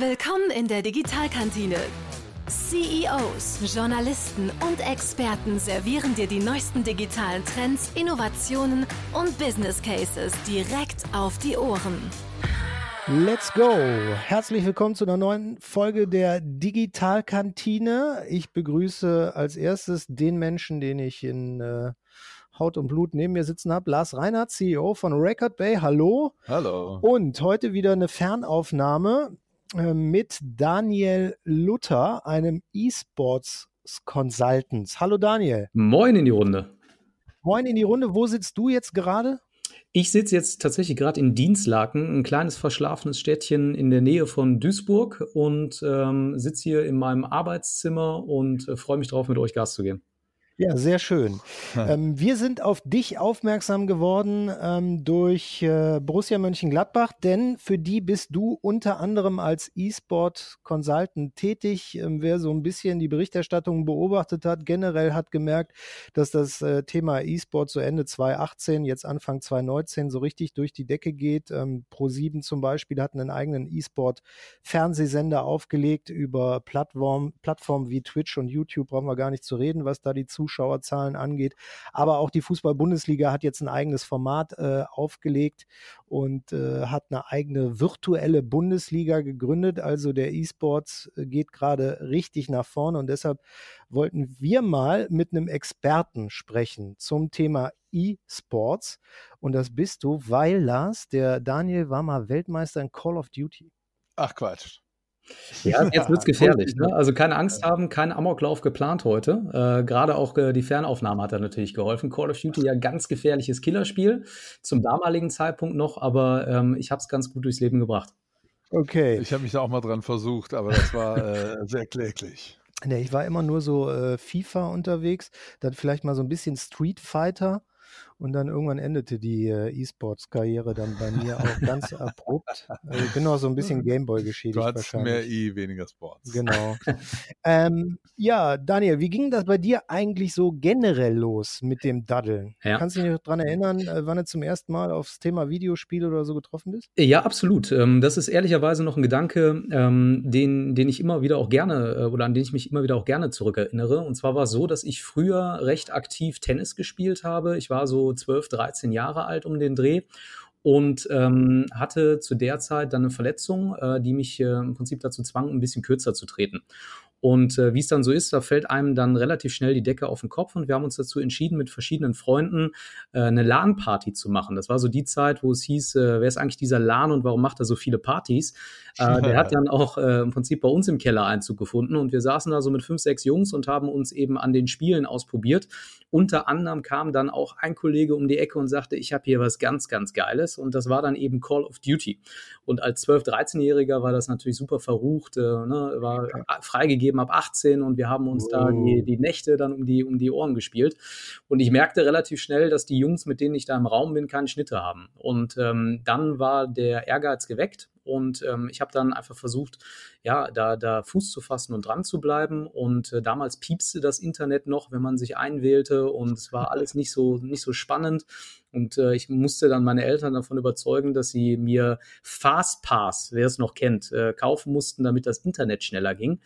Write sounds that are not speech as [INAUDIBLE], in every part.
Willkommen in der Digitalkantine. CEOs, Journalisten und Experten servieren dir die neuesten digitalen Trends, Innovationen und Business Cases direkt auf die Ohren. Let's go! Herzlich willkommen zu einer neuen Folge der Digitalkantine. Ich begrüße als erstes den Menschen, den ich in äh, Haut und Blut neben mir sitzen habe, Lars Reinhardt, CEO von Record Bay. Hallo. Hallo. Und heute wieder eine Fernaufnahme mit Daniel Luther, einem E-Sports Consultants. Hallo Daniel. Moin in die Runde. Moin in die Runde. Wo sitzt du jetzt gerade? Ich sitze jetzt tatsächlich gerade in Dienstlaken, ein kleines verschlafenes Städtchen in der Nähe von Duisburg und ähm, sitze hier in meinem Arbeitszimmer und äh, freue mich darauf, mit euch Gas zu geben. Ja, sehr schön. Ähm, wir sind auf dich aufmerksam geworden ähm, durch äh, Borussia Mönchengladbach, denn für die bist du unter anderem als E-Sport Consultant tätig. Ähm, wer so ein bisschen die Berichterstattung beobachtet hat, generell hat gemerkt, dass das äh, Thema E-Sport so Ende 2018, jetzt Anfang 2019 so richtig durch die Decke geht. Ähm, Pro7 zum Beispiel hat einen eigenen E-Sport Fernsehsender aufgelegt über Plattformen Plattform wie Twitch und YouTube, brauchen wir gar nicht zu reden, was da die Zuschauer Zuschauerzahlen angeht. Aber auch die Fußball-Bundesliga hat jetzt ein eigenes Format äh, aufgelegt und äh, hat eine eigene virtuelle Bundesliga gegründet. Also der E-Sports äh, geht gerade richtig nach vorne und deshalb wollten wir mal mit einem Experten sprechen zum Thema E-Sports. Und das bist du, weil Lars, der Daniel war mal Weltmeister in Call of Duty. Ach Quatsch. Ja, [LAUGHS] jetzt wird es gefährlich. Ne? Also keine Angst haben, kein Amoklauf geplant heute. Äh, Gerade auch äh, die Fernaufnahme hat da natürlich geholfen. Call of Duty ja ganz gefährliches Killerspiel, zum damaligen Zeitpunkt noch, aber ähm, ich habe es ganz gut durchs Leben gebracht. Okay. Ich habe mich da auch mal dran versucht, aber das war äh, [LAUGHS] sehr kläglich. Nee, ich war immer nur so äh, FIFA unterwegs, dann vielleicht mal so ein bisschen Street Fighter und dann irgendwann endete die äh, E-Sports-Karriere dann bei mir auch ganz [LAUGHS] abrupt. Also ich bin noch so ein bisschen [LAUGHS] Gameboy geschädigt. Du hattest mehr E, weniger Sports. Genau. [LAUGHS] ähm, ja, Daniel, wie ging das bei dir eigentlich so generell los mit dem Daddeln? Ja. Kannst du dich noch daran erinnern, äh, wann du zum ersten Mal aufs Thema Videospiele oder so getroffen bist? Ja, absolut. Ähm, das ist ehrlicherweise noch ein Gedanke, ähm, den, den ich immer wieder auch gerne äh, oder an den ich mich immer wieder auch gerne zurückerinnere. Und zwar war es so, dass ich früher recht aktiv Tennis gespielt habe. Ich war so 12, 13 Jahre alt um den Dreh und ähm, hatte zu der Zeit dann eine Verletzung, äh, die mich äh, im Prinzip dazu zwang, ein bisschen kürzer zu treten. Und äh, wie es dann so ist, da fällt einem dann relativ schnell die Decke auf den Kopf und wir haben uns dazu entschieden, mit verschiedenen Freunden äh, eine LAN-Party zu machen. Das war so die Zeit, wo es hieß, äh, wer ist eigentlich dieser LAN und warum macht er so viele Partys? Äh, der hat [LAUGHS] dann auch äh, im Prinzip bei uns im Keller Einzug gefunden und wir saßen da so mit fünf, sechs Jungs und haben uns eben an den Spielen ausprobiert. Unter anderem kam dann auch ein Kollege um die Ecke und sagte, ich habe hier was ganz, ganz Geiles und das war dann eben Call of Duty. Und als 12-, 13-Jähriger war das natürlich super verrucht, äh, ne, war freigegeben freigegeben ab 18 und wir haben uns oh. da die, die Nächte dann um die, um die Ohren gespielt. Und ich merkte relativ schnell, dass die Jungs, mit denen ich da im Raum bin, keine Schnitte haben. Und ähm, dann war der Ehrgeiz geweckt und ähm, ich habe dann einfach versucht, ja, da, da Fuß zu fassen und dran zu bleiben. Und äh, damals piepste das Internet noch, wenn man sich einwählte und es war alles nicht so, nicht so spannend. Und äh, ich musste dann meine Eltern davon überzeugen, dass sie mir Fastpass, wer es noch kennt, äh, kaufen mussten, damit das Internet schneller ging.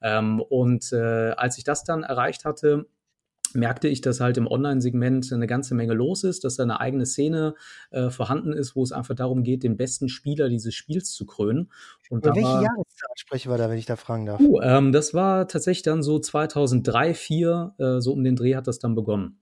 Ähm, und äh, als ich das dann erreicht hatte, merkte ich, dass halt im Online-Segment eine ganze Menge los ist, dass da eine eigene Szene äh, vorhanden ist, wo es einfach darum geht, den besten Spieler dieses Spiels zu krönen. Und Über welche war, Jahreszeit sprechen wir da, wenn ich da fragen darf? Uh, ähm, das war tatsächlich dann so 2003, 2004, äh, so um den Dreh hat das dann begonnen.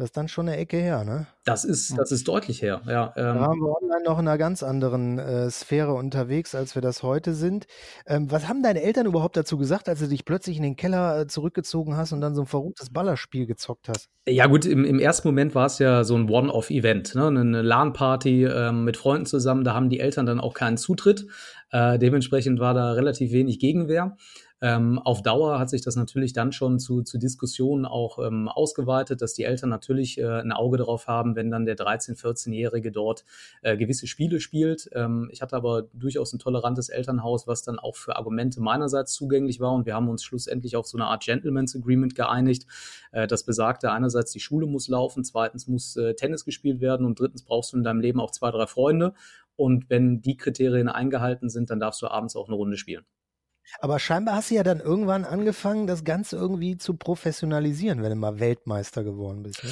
Das ist dann schon eine Ecke her, ne? Das ist, das ist deutlich her, ja. Ähm. Da waren wir online noch in einer ganz anderen äh, Sphäre unterwegs, als wir das heute sind. Ähm, was haben deine Eltern überhaupt dazu gesagt, als du dich plötzlich in den Keller äh, zurückgezogen hast und dann so ein verrücktes Ballerspiel gezockt hast? Ja, gut, im, im ersten Moment war es ja so ein One-Off-Event, ne? eine LAN-Party äh, mit Freunden zusammen. Da haben die Eltern dann auch keinen Zutritt. Äh, dementsprechend war da relativ wenig Gegenwehr. Ähm, auf Dauer hat sich das natürlich dann schon zu, zu Diskussionen auch ähm, ausgeweitet, dass die Eltern natürlich äh, ein Auge darauf haben, wenn dann der 13-, 14-Jährige dort äh, gewisse Spiele spielt. Ähm, ich hatte aber durchaus ein tolerantes Elternhaus, was dann auch für Argumente meinerseits zugänglich war und wir haben uns schlussendlich auf so eine Art Gentleman's Agreement geeinigt. Äh, das besagte einerseits, die Schule muss laufen, zweitens muss äh, Tennis gespielt werden und drittens brauchst du in deinem Leben auch zwei, drei Freunde. Und wenn die Kriterien eingehalten sind, dann darfst du abends auch eine Runde spielen. Aber scheinbar hast du ja dann irgendwann angefangen, das Ganze irgendwie zu professionalisieren, wenn du mal Weltmeister geworden bist. Ne?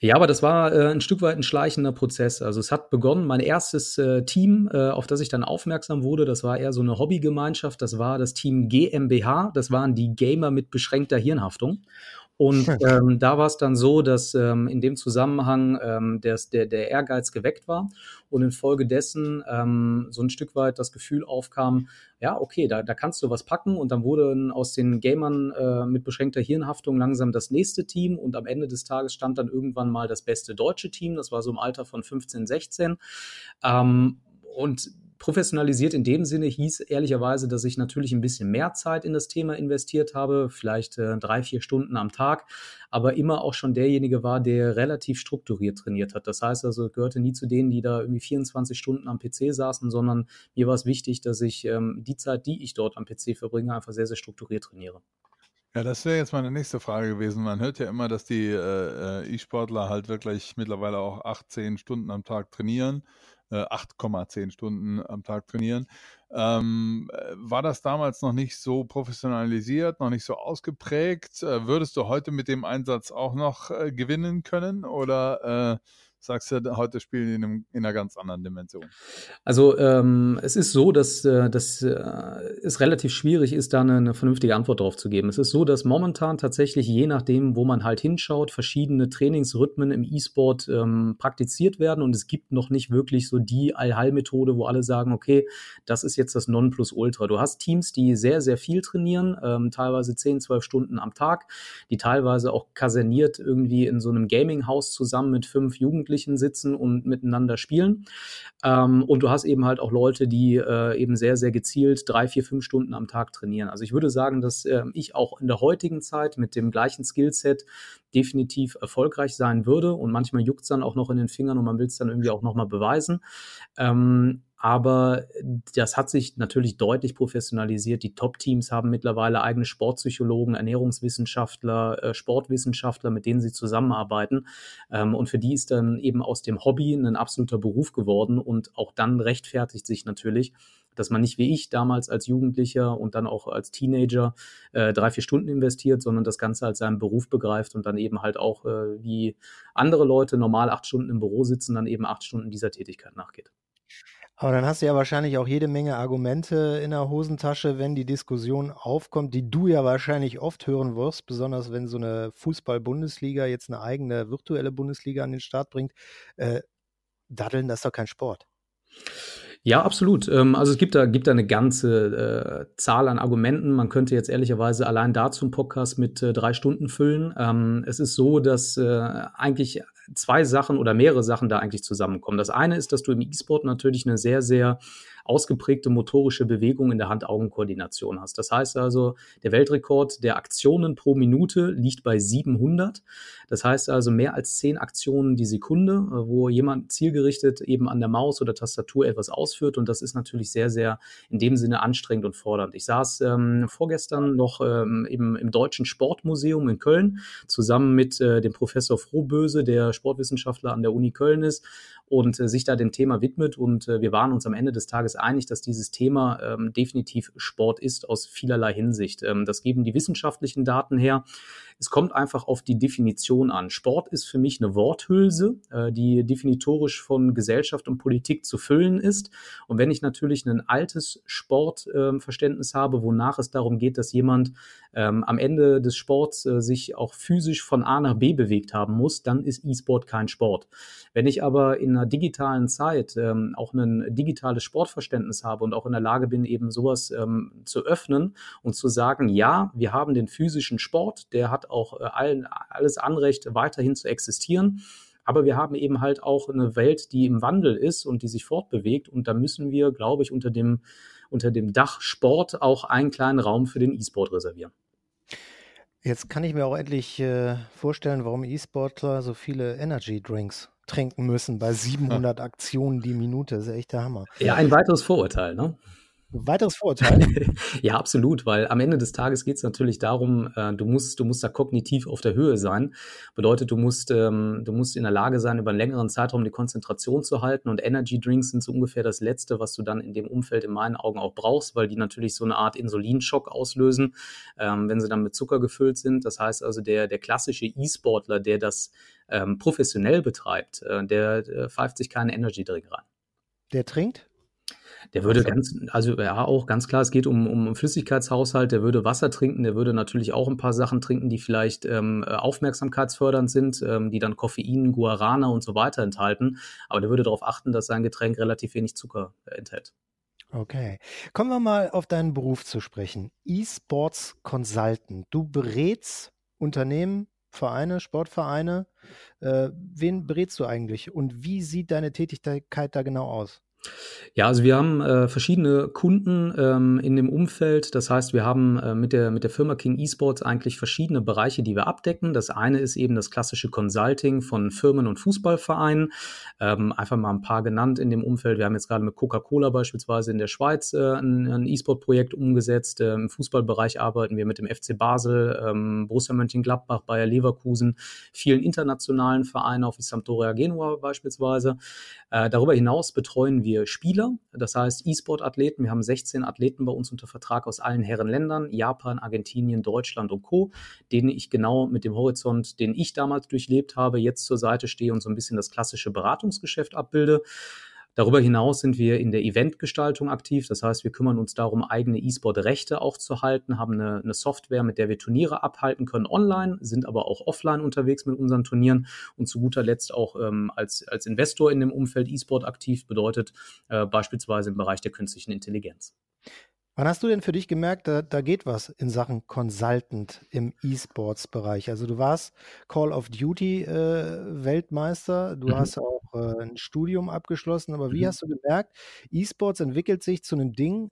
Ja, aber das war äh, ein Stück weit ein schleichender Prozess. Also es hat begonnen, mein erstes äh, Team, äh, auf das ich dann aufmerksam wurde, das war eher so eine Hobbygemeinschaft, das war das Team GmbH, das waren die Gamer mit beschränkter Hirnhaftung. Und ähm, da war es dann so, dass ähm, in dem Zusammenhang ähm, der, der, der Ehrgeiz geweckt war und infolgedessen ähm, so ein Stück weit das Gefühl aufkam, ja, okay, da, da kannst du was packen. Und dann wurde aus den Gamern äh, mit beschränkter Hirnhaftung langsam das nächste Team. Und am Ende des Tages stand dann irgendwann mal das beste deutsche Team, das war so im Alter von 15, 16. Ähm, und Professionalisiert in dem Sinne hieß ehrlicherweise, dass ich natürlich ein bisschen mehr Zeit in das Thema investiert habe, vielleicht äh, drei, vier Stunden am Tag, aber immer auch schon derjenige war, der relativ strukturiert trainiert hat. Das heißt also, gehörte nie zu denen, die da irgendwie 24 Stunden am PC saßen, sondern mir war es wichtig, dass ich ähm, die Zeit, die ich dort am PC verbringe, einfach sehr, sehr strukturiert trainiere. Ja, das wäre jetzt meine nächste Frage gewesen. Man hört ja immer, dass die äh, äh E-Sportler halt wirklich mittlerweile auch 18 Stunden am Tag trainieren. 8,10 äh, Stunden am Tag trainieren. Ähm, äh, war das damals noch nicht so professionalisiert, noch nicht so ausgeprägt? Äh, würdest du heute mit dem Einsatz auch noch äh, gewinnen können oder äh, sagst du, heute spielen die in, einem, in einer ganz anderen Dimension? Also ähm, es ist so, dass, äh, dass äh, es relativ schwierig ist, da eine, eine, vernünftige Antwort drauf zu geben. Es ist so, dass momentan tatsächlich je nachdem, wo man halt hinschaut, verschiedene Trainingsrhythmen im E-Sport ähm, praktiziert werden und es gibt noch nicht wirklich so die Allheilmethode, wo alle sagen, okay, das ist jetzt das Nonplusultra. Du hast Teams, die sehr, sehr viel trainieren, ähm, teilweise 10, 12 Stunden am Tag, die teilweise auch kaserniert irgendwie in so einem Gaming-Haus zusammen mit fünf Jugendlichen Jugendlichen sitzen und miteinander spielen. Ähm, und du hast eben halt auch Leute, die äh, eben sehr, sehr gezielt drei, vier, fünf Stunden am Tag trainieren. Also ich würde sagen, dass äh, ich auch in der heutigen Zeit mit dem gleichen Skillset definitiv erfolgreich sein würde. Und manchmal juckt es dann auch noch in den Fingern und man will es dann irgendwie auch nochmal beweisen. Ähm, aber das hat sich natürlich deutlich professionalisiert. Die Top-Teams haben mittlerweile eigene Sportpsychologen, Ernährungswissenschaftler, äh, Sportwissenschaftler, mit denen sie zusammenarbeiten. Ähm, und für die ist dann eben aus dem Hobby ein absoluter Beruf geworden. Und auch dann rechtfertigt sich natürlich, dass man nicht wie ich damals als Jugendlicher und dann auch als Teenager äh, drei, vier Stunden investiert, sondern das Ganze als seinen Beruf begreift und dann eben halt auch äh, wie andere Leute normal acht Stunden im Büro sitzen, dann eben acht Stunden dieser Tätigkeit nachgeht. Aber dann hast du ja wahrscheinlich auch jede Menge Argumente in der Hosentasche, wenn die Diskussion aufkommt, die du ja wahrscheinlich oft hören wirst, besonders wenn so eine Fußball-Bundesliga jetzt eine eigene virtuelle Bundesliga an den Start bringt. Äh, Daddeln, das ist doch kein Sport. Ja, absolut. Ähm, also es gibt da, gibt da eine ganze äh, Zahl an Argumenten. Man könnte jetzt ehrlicherweise allein dazu einen Podcast mit äh, drei Stunden füllen. Ähm, es ist so, dass äh, eigentlich zwei Sachen oder mehrere Sachen da eigentlich zusammenkommen. Das eine ist, dass du im E-Sport natürlich eine sehr, sehr ausgeprägte motorische Bewegung in der Hand-Augen-Koordination hast. Das heißt also, der Weltrekord der Aktionen pro Minute liegt bei 700. Das heißt also mehr als 10 Aktionen die Sekunde, äh, wo jemand zielgerichtet eben an der Maus oder Tastatur etwas ausführt. Und das ist natürlich sehr, sehr in dem Sinne anstrengend und fordernd. Ich saß ähm, vorgestern noch ähm, im, im Deutschen Sportmuseum in Köln zusammen mit äh, dem Professor Frohböse, der Sportwissenschaftler an der Uni Köln ist und äh, sich da dem Thema widmet. Und äh, wir waren uns am Ende des Tages einig, dass dieses Thema ähm, definitiv Sport ist aus vielerlei Hinsicht. Ähm, das geben die wissenschaftlichen Daten her. Es kommt einfach auf die Definition an. Sport ist für mich eine Worthülse, äh, die definitorisch von Gesellschaft und Politik zu füllen ist. Und wenn ich natürlich ein altes Sportverständnis äh, habe, wonach es darum geht, dass jemand ähm, am Ende des Sports äh, sich auch physisch von A nach B bewegt haben muss, dann ist E-Sport kein Sport. Wenn ich aber in einer digitalen Zeit ähm, auch ein digitales Sportverständnis habe und auch in der Lage bin, eben sowas ähm, zu öffnen und zu sagen, ja, wir haben den physischen Sport, der hat auch äh, allen, alles Anrecht, weiterhin zu existieren. Aber wir haben eben halt auch eine Welt, die im Wandel ist und die sich fortbewegt. Und da müssen wir, glaube ich, unter dem, unter dem Dach Sport auch einen kleinen Raum für den E-Sport reservieren. Jetzt kann ich mir auch endlich äh, vorstellen, warum E-Sportler so viele Energy Drinks trinken müssen bei 700 [LAUGHS] Aktionen die Minute. Das ist echt der Hammer. Ja, ein weiteres Vorurteil, ne? Weiteres Vorurteil. [LAUGHS] ja, absolut, weil am Ende des Tages geht es natürlich darum, äh, du musst, du musst da kognitiv auf der Höhe sein. Bedeutet, du musst, ähm, du musst in der Lage sein, über einen längeren Zeitraum die Konzentration zu halten und Energy Drinks sind so ungefähr das Letzte, was du dann in dem Umfeld in meinen Augen auch brauchst, weil die natürlich so eine Art Insulinschock auslösen, ähm, wenn sie dann mit Zucker gefüllt sind. Das heißt also, der, der klassische E-Sportler, der das ähm, professionell betreibt, äh, der, der pfeift sich keinen Energy Drink rein. Der trinkt? Der würde ganz, also ja, auch ganz klar, es geht um, um Flüssigkeitshaushalt, der würde Wasser trinken, der würde natürlich auch ein paar Sachen trinken, die vielleicht ähm, aufmerksamkeitsfördernd sind, ähm, die dann Koffein, Guarana und so weiter enthalten. Aber der würde darauf achten, dass sein Getränk relativ wenig Zucker enthält. Okay. Kommen wir mal auf deinen Beruf zu sprechen. E-Sports Consultant. Du berätst Unternehmen, Vereine, Sportvereine. Äh, wen berätst du eigentlich und wie sieht deine Tätigkeit da genau aus? Ja, also wir haben äh, verschiedene Kunden ähm, in dem Umfeld. Das heißt, wir haben äh, mit, der, mit der Firma King Esports eigentlich verschiedene Bereiche, die wir abdecken. Das eine ist eben das klassische Consulting von Firmen und Fußballvereinen. Ähm, einfach mal ein paar genannt in dem Umfeld. Wir haben jetzt gerade mit Coca-Cola beispielsweise in der Schweiz äh, ein, ein E-Sport-Projekt umgesetzt. Ähm, Im Fußballbereich arbeiten wir mit dem FC Basel, ähm, Borussia Mönchengladbach, Bayer Leverkusen, vielen internationalen Vereinen, auch wie Sampdoria Genua beispielsweise. Äh, darüber hinaus betreuen wir Spieler, das heißt E-Sport-Athleten. Wir haben 16 Athleten bei uns unter Vertrag aus allen Herrenländern, Japan, Argentinien, Deutschland und Co., denen ich genau mit dem Horizont, den ich damals durchlebt habe, jetzt zur Seite stehe und so ein bisschen das klassische Beratungsgeschäft abbilde. Darüber hinaus sind wir in der Eventgestaltung aktiv. Das heißt, wir kümmern uns darum, eigene E-Sport-Rechte auch zu halten, haben eine, eine, Software, mit der wir Turniere abhalten können online, sind aber auch offline unterwegs mit unseren Turnieren und zu guter Letzt auch ähm, als, als Investor in dem Umfeld E-Sport aktiv, bedeutet äh, beispielsweise im Bereich der künstlichen Intelligenz. Wann hast du denn für dich gemerkt, da, da geht was in Sachen Consultant im E-Sports-Bereich? Also du warst Call of Duty äh, Weltmeister, du mhm. hast auch äh, ein Studium abgeschlossen, aber wie mhm. hast du gemerkt, E-Sports entwickelt sich zu einem Ding,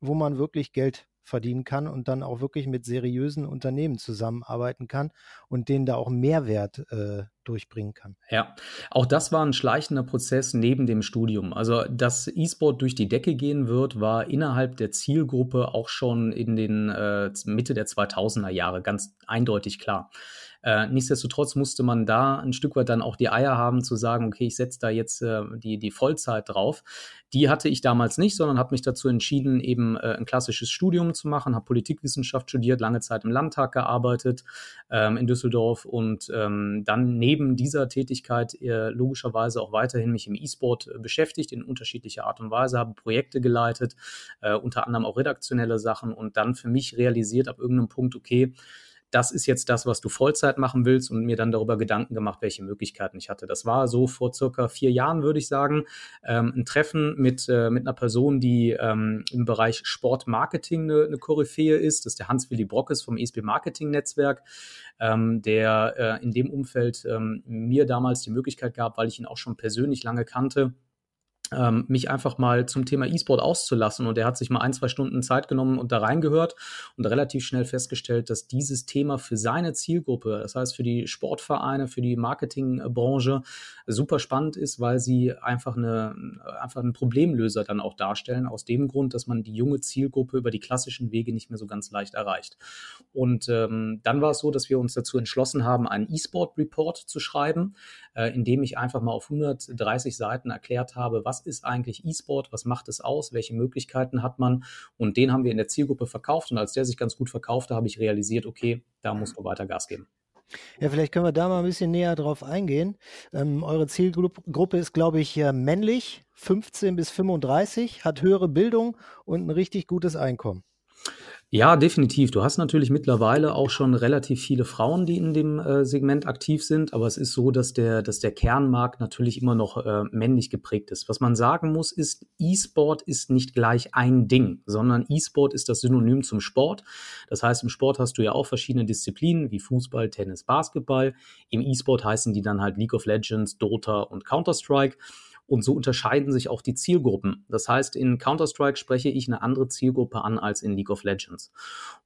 wo man wirklich Geld verdienen kann und dann auch wirklich mit seriösen Unternehmen zusammenarbeiten kann und denen da auch Mehrwert äh, durchbringen kann. Ja, auch das war ein schleichender Prozess neben dem Studium. Also, dass E-Sport durch die Decke gehen wird, war innerhalb der Zielgruppe auch schon in den äh, Mitte der 2000er Jahre ganz eindeutig klar. Äh, nichtsdestotrotz musste man da ein Stück weit dann auch die Eier haben zu sagen, okay, ich setze da jetzt äh, die, die Vollzeit drauf. Die hatte ich damals nicht, sondern habe mich dazu entschieden, eben äh, ein klassisches Studium zu machen, habe Politikwissenschaft studiert, lange Zeit im Landtag gearbeitet ähm, in Düsseldorf und ähm, dann neben dieser Tätigkeit äh, logischerweise auch weiterhin mich im E-Sport äh, beschäftigt in unterschiedlicher Art und Weise, habe Projekte geleitet, äh, unter anderem auch redaktionelle Sachen und dann für mich realisiert ab irgendeinem Punkt, okay, das ist jetzt das, was du Vollzeit machen willst und mir dann darüber Gedanken gemacht, welche Möglichkeiten ich hatte. Das war so vor circa vier Jahren, würde ich sagen, ähm, ein Treffen mit, äh, mit einer Person, die ähm, im Bereich Sportmarketing eine, eine Koryphäe ist. Das ist der Hans-Willi Brockes vom ESP Marketing Netzwerk, ähm, der äh, in dem Umfeld ähm, mir damals die Möglichkeit gab, weil ich ihn auch schon persönlich lange kannte, mich einfach mal zum Thema E-Sport auszulassen. Und er hat sich mal ein, zwei Stunden Zeit genommen und da reingehört und relativ schnell festgestellt, dass dieses Thema für seine Zielgruppe, das heißt für die Sportvereine, für die Marketingbranche, super spannend ist, weil sie einfach, eine, einfach einen Problemlöser dann auch darstellen, aus dem Grund, dass man die junge Zielgruppe über die klassischen Wege nicht mehr so ganz leicht erreicht. Und ähm, dann war es so, dass wir uns dazu entschlossen haben, einen E-Sport-Report zu schreiben, äh, in dem ich einfach mal auf 130 Seiten erklärt habe, was ist eigentlich E-Sport, was macht es aus, welche Möglichkeiten hat man. Und den haben wir in der Zielgruppe verkauft. Und als der sich ganz gut verkaufte, habe ich realisiert, okay, da muss man weiter Gas geben. Ja, vielleicht können wir da mal ein bisschen näher drauf eingehen. Ähm, eure Zielgruppe ist, glaube ich, männlich, 15 bis 35, hat höhere Bildung und ein richtig gutes Einkommen. Ja, definitiv. Du hast natürlich mittlerweile auch schon relativ viele Frauen, die in dem äh, Segment aktiv sind, aber es ist so, dass der, dass der Kernmarkt natürlich immer noch äh, männlich geprägt ist. Was man sagen muss, ist, E-Sport ist nicht gleich ein Ding, sondern E-Sport ist das Synonym zum Sport. Das heißt, im Sport hast du ja auch verschiedene Disziplinen wie Fußball, Tennis, Basketball. Im E-Sport heißen die dann halt League of Legends, Dota und Counter-Strike. Und so unterscheiden sich auch die Zielgruppen. Das heißt, in Counter-Strike spreche ich eine andere Zielgruppe an als in League of Legends.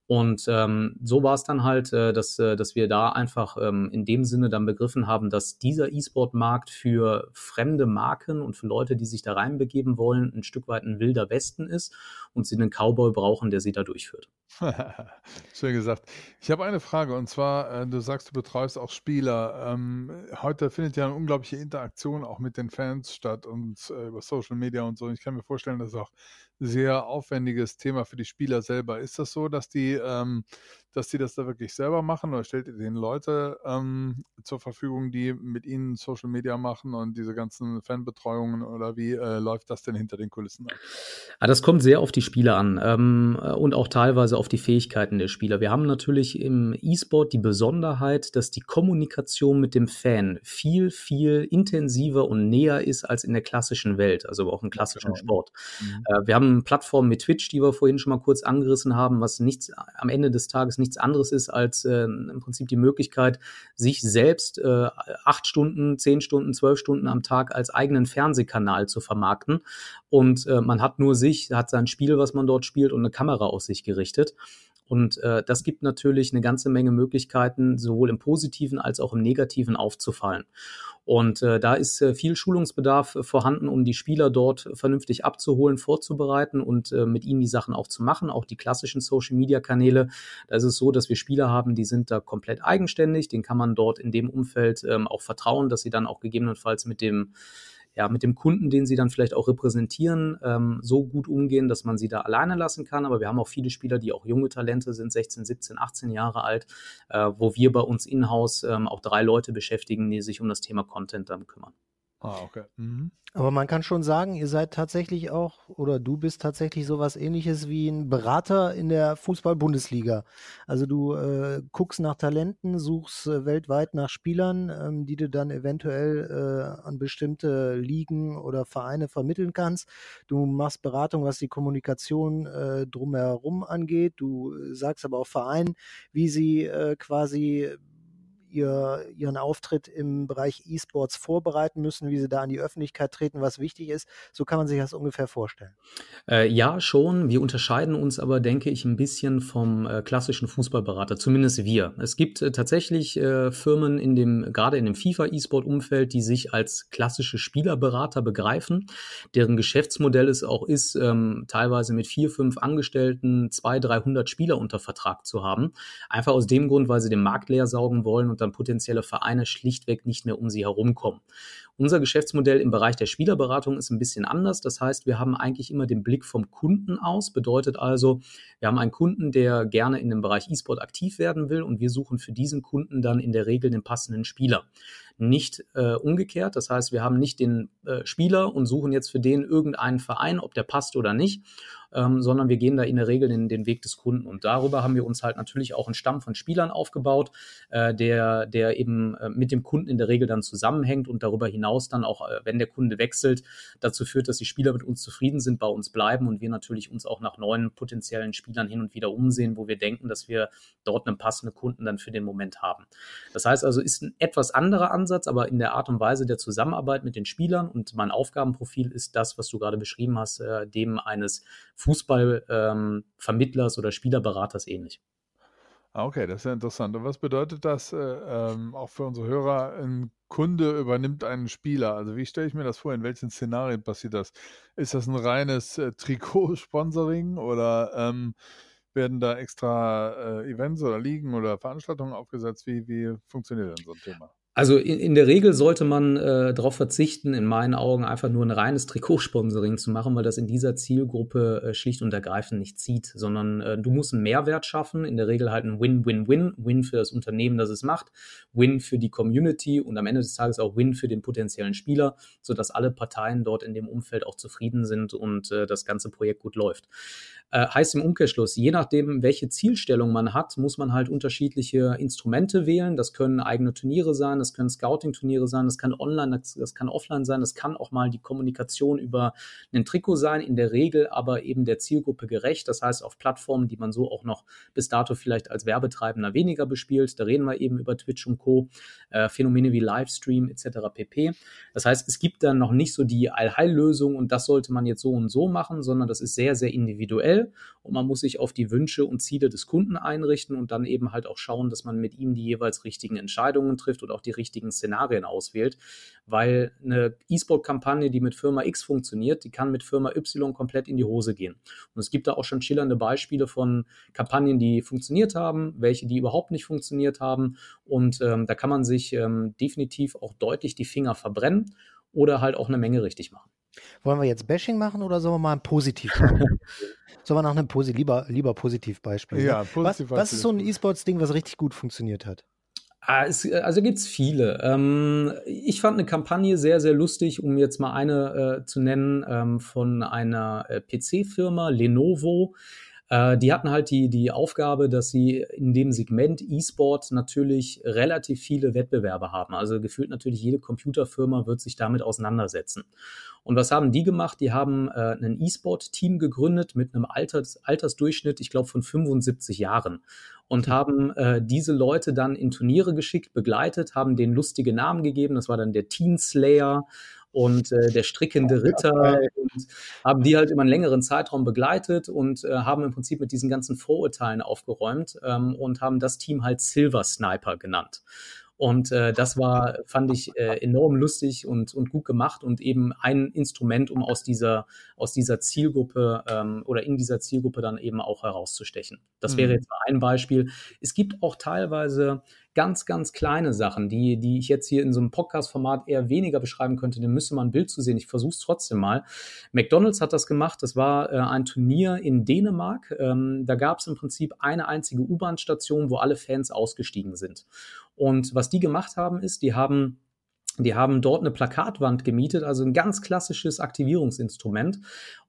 Und ähm, so war es dann halt, äh, dass, äh, dass wir da einfach ähm, in dem Sinne dann begriffen haben, dass dieser E-Sport-Markt für fremde Marken und für Leute, die sich da reinbegeben wollen, ein Stück weit ein wilder Westen ist und sie einen Cowboy brauchen, der sie da durchführt. [LAUGHS] Schön gesagt. Ich habe eine Frage und zwar, äh, du sagst, du betreust auch Spieler. Ähm, heute findet ja eine unglaubliche Interaktion auch mit den Fans statt und äh, über Social Media und so. Ich kann mir vorstellen, dass auch sehr aufwendiges Thema für die Spieler selber. Ist das so, dass die, ähm, dass die das da wirklich selber machen oder stellt ihr denen Leute ähm, zur Verfügung, die mit ihnen Social Media machen und diese ganzen Fanbetreuungen oder wie äh, läuft das denn hinter den Kulissen ab? Ah, das kommt sehr auf die Spieler an ähm, und auch teilweise auf die Fähigkeiten der Spieler. Wir haben natürlich im E-Sport die Besonderheit, dass die Kommunikation mit dem Fan viel, viel intensiver und näher ist als in der klassischen Welt, also auch im klassischen genau. Sport. Mhm. Äh, wir haben Plattformen mit Twitch, die wir vorhin schon mal kurz angerissen haben, was nichts am Ende des Tages nichts anderes ist als äh, im Prinzip die Möglichkeit, sich selbst äh, acht Stunden, zehn Stunden, zwölf Stunden am Tag als eigenen Fernsehkanal zu vermarkten. Und äh, man hat nur sich, hat sein Spiel, was man dort spielt und eine Kamera aus sich gerichtet. Und äh, das gibt natürlich eine ganze Menge Möglichkeiten, sowohl im positiven als auch im negativen aufzufallen. Und äh, da ist äh, viel Schulungsbedarf äh, vorhanden, um die Spieler dort vernünftig abzuholen, vorzubereiten und äh, mit ihnen die Sachen auch zu machen, auch die klassischen Social-Media-Kanäle. Da ist es so, dass wir Spieler haben, die sind da komplett eigenständig, den kann man dort in dem Umfeld ähm, auch vertrauen, dass sie dann auch gegebenenfalls mit dem ja, mit dem Kunden, den sie dann vielleicht auch repräsentieren, ähm, so gut umgehen, dass man sie da alleine lassen kann. Aber wir haben auch viele Spieler, die auch junge Talente sind, 16, 17, 18 Jahre alt, äh, wo wir bei uns in-house ähm, auch drei Leute beschäftigen, die sich um das Thema Content dann kümmern. Ah, okay. Mhm. Aber man kann schon sagen, ihr seid tatsächlich auch, oder du bist tatsächlich sowas ähnliches wie ein Berater in der Fußball-Bundesliga. Also du äh, guckst nach Talenten, suchst äh, weltweit nach Spielern, ähm, die du dann eventuell äh, an bestimmte Ligen oder Vereine vermitteln kannst. Du machst Beratung, was die Kommunikation äh, drumherum angeht. Du äh, sagst aber auch Vereinen, wie sie äh, quasi ihr, ihren Auftritt im Bereich E-Sports vorbereiten müssen, wie sie da an die Öffentlichkeit treten, was wichtig ist. So kann man sich das ungefähr vorstellen. Äh, ja, schon. Wir unterscheiden uns aber, denke ich, ein bisschen vom äh, klassischen Fußballberater, zumindest wir. Es gibt äh, tatsächlich äh, Firmen in dem, gerade in dem FIFA-E-Sport-Umfeld, die sich als klassische Spielerberater begreifen, deren Geschäftsmodell es auch ist, ähm, teilweise mit vier, fünf Angestellten zwei, 300 Spieler unter Vertrag zu haben. Einfach aus dem Grund, weil sie den Markt leer saugen wollen und dann potenzielle Vereine schlichtweg nicht mehr um sie herumkommen. Unser Geschäftsmodell im Bereich der Spielerberatung ist ein bisschen anders. Das heißt, wir haben eigentlich immer den Blick vom Kunden aus. Bedeutet also, wir haben einen Kunden, der gerne in dem Bereich E-Sport aktiv werden will und wir suchen für diesen Kunden dann in der Regel den passenden Spieler nicht äh, umgekehrt. Das heißt, wir haben nicht den äh, Spieler und suchen jetzt für den irgendeinen Verein, ob der passt oder nicht, ähm, sondern wir gehen da in der Regel in den Weg des Kunden. Und darüber haben wir uns halt natürlich auch einen Stamm von Spielern aufgebaut, äh, der, der eben äh, mit dem Kunden in der Regel dann zusammenhängt und darüber hinaus dann auch, äh, wenn der Kunde wechselt, dazu führt, dass die Spieler mit uns zufrieden sind, bei uns bleiben und wir natürlich uns auch nach neuen potenziellen Spielern hin und wieder umsehen, wo wir denken, dass wir dort einen passenden Kunden dann für den Moment haben. Das heißt also, ist ein etwas anderer Ansatz, aber in der Art und Weise der Zusammenarbeit mit den Spielern und mein Aufgabenprofil ist das, was du gerade beschrieben hast, äh, dem eines Fußballvermittlers ähm, oder Spielerberaters ähnlich. Ah, okay, das ist ja interessant. Und was bedeutet das äh, ähm, auch für unsere Hörer? Ein Kunde übernimmt einen Spieler. Also wie stelle ich mir das vor? In welchen Szenarien passiert das? Ist das ein reines äh, Trikot-Sponsoring oder ähm, werden da extra äh, Events oder Ligen oder Veranstaltungen aufgesetzt? Wie, wie funktioniert denn so ein Thema? Also in, in der Regel sollte man äh, darauf verzichten, in meinen Augen einfach nur ein reines Trikotsponsoring zu machen, weil das in dieser Zielgruppe äh, schlicht und ergreifend nicht zieht, sondern äh, du musst einen Mehrwert schaffen, in der Regel halt ein Win-Win-Win, Win für das Unternehmen, das es macht, Win für die Community und am Ende des Tages auch Win für den potenziellen Spieler, sodass alle Parteien dort in dem Umfeld auch zufrieden sind und äh, das ganze Projekt gut läuft. Äh, heißt im Umkehrschluss, je nachdem, welche Zielstellung man hat, muss man halt unterschiedliche Instrumente wählen. Das können eigene Turniere sein, das können Scouting-Turniere sein, das kann online, das, das kann offline sein, das kann auch mal die Kommunikation über ein Trikot sein, in der Regel aber eben der Zielgruppe gerecht. Das heißt, auf Plattformen, die man so auch noch bis dato vielleicht als Werbetreibender weniger bespielt. Da reden wir eben über Twitch und Co. Äh, Phänomene wie Livestream etc. pp. Das heißt, es gibt dann noch nicht so die Allheillösung und das sollte man jetzt so und so machen, sondern das ist sehr, sehr individuell und man muss sich auf die Wünsche und Ziele des Kunden einrichten und dann eben halt auch schauen, dass man mit ihm die jeweils richtigen Entscheidungen trifft und auch die richtigen Szenarien auswählt, weil eine E-Sport-Kampagne, die mit Firma X funktioniert, die kann mit Firma Y komplett in die Hose gehen. Und es gibt da auch schon schillernde Beispiele von Kampagnen, die funktioniert haben, welche, die überhaupt nicht funktioniert haben. Und ähm, da kann man sich ähm, definitiv auch deutlich die Finger verbrennen oder halt auch eine Menge richtig machen. Wollen wir jetzt Bashing machen oder sollen wir mal ein Positivbeispiel? [LAUGHS] sollen wir nach einem Posi lieber, lieber Positivbeispiel? Ja, positiv was, was ist so ein E-Sports-Ding, was richtig gut funktioniert hat? Ah, es, also gibt es viele. Ähm, ich fand eine Kampagne sehr, sehr lustig, um jetzt mal eine äh, zu nennen, ähm, von einer äh, PC-Firma, Lenovo. Äh, die hatten halt die, die Aufgabe, dass sie in dem Segment E-Sport natürlich relativ viele Wettbewerbe haben. Also gefühlt natürlich jede Computerfirma wird sich damit auseinandersetzen. Und was haben die gemacht? Die haben äh, ein E-Sport-Team gegründet mit einem Alters, Altersdurchschnitt, ich glaube, von 75 Jahren. Und mhm. haben äh, diese Leute dann in Turniere geschickt, begleitet, haben den lustige Namen gegeben. Das war dann der Teen Slayer und äh, der strickende Ritter und haben die halt über einen längeren Zeitraum begleitet und äh, haben im Prinzip mit diesen ganzen Vorurteilen aufgeräumt ähm, und haben das Team halt Silver Sniper genannt. Und äh, das war, fand ich, äh, enorm lustig und, und gut gemacht und eben ein Instrument, um aus dieser, aus dieser Zielgruppe ähm, oder in dieser Zielgruppe dann eben auch herauszustechen. Das mhm. wäre jetzt mal ein Beispiel. Es gibt auch teilweise ganz, ganz kleine Sachen, die, die ich jetzt hier in so einem Podcast-Format eher weniger beschreiben könnte. Dann müsste man ein Bild zu sehen. Ich versuche es trotzdem mal. McDonald's hat das gemacht. Das war äh, ein Turnier in Dänemark. Ähm, da gab es im Prinzip eine einzige U-Bahn-Station, wo alle Fans ausgestiegen sind. Und was die gemacht haben, ist, die haben die haben dort eine Plakatwand gemietet, also ein ganz klassisches Aktivierungsinstrument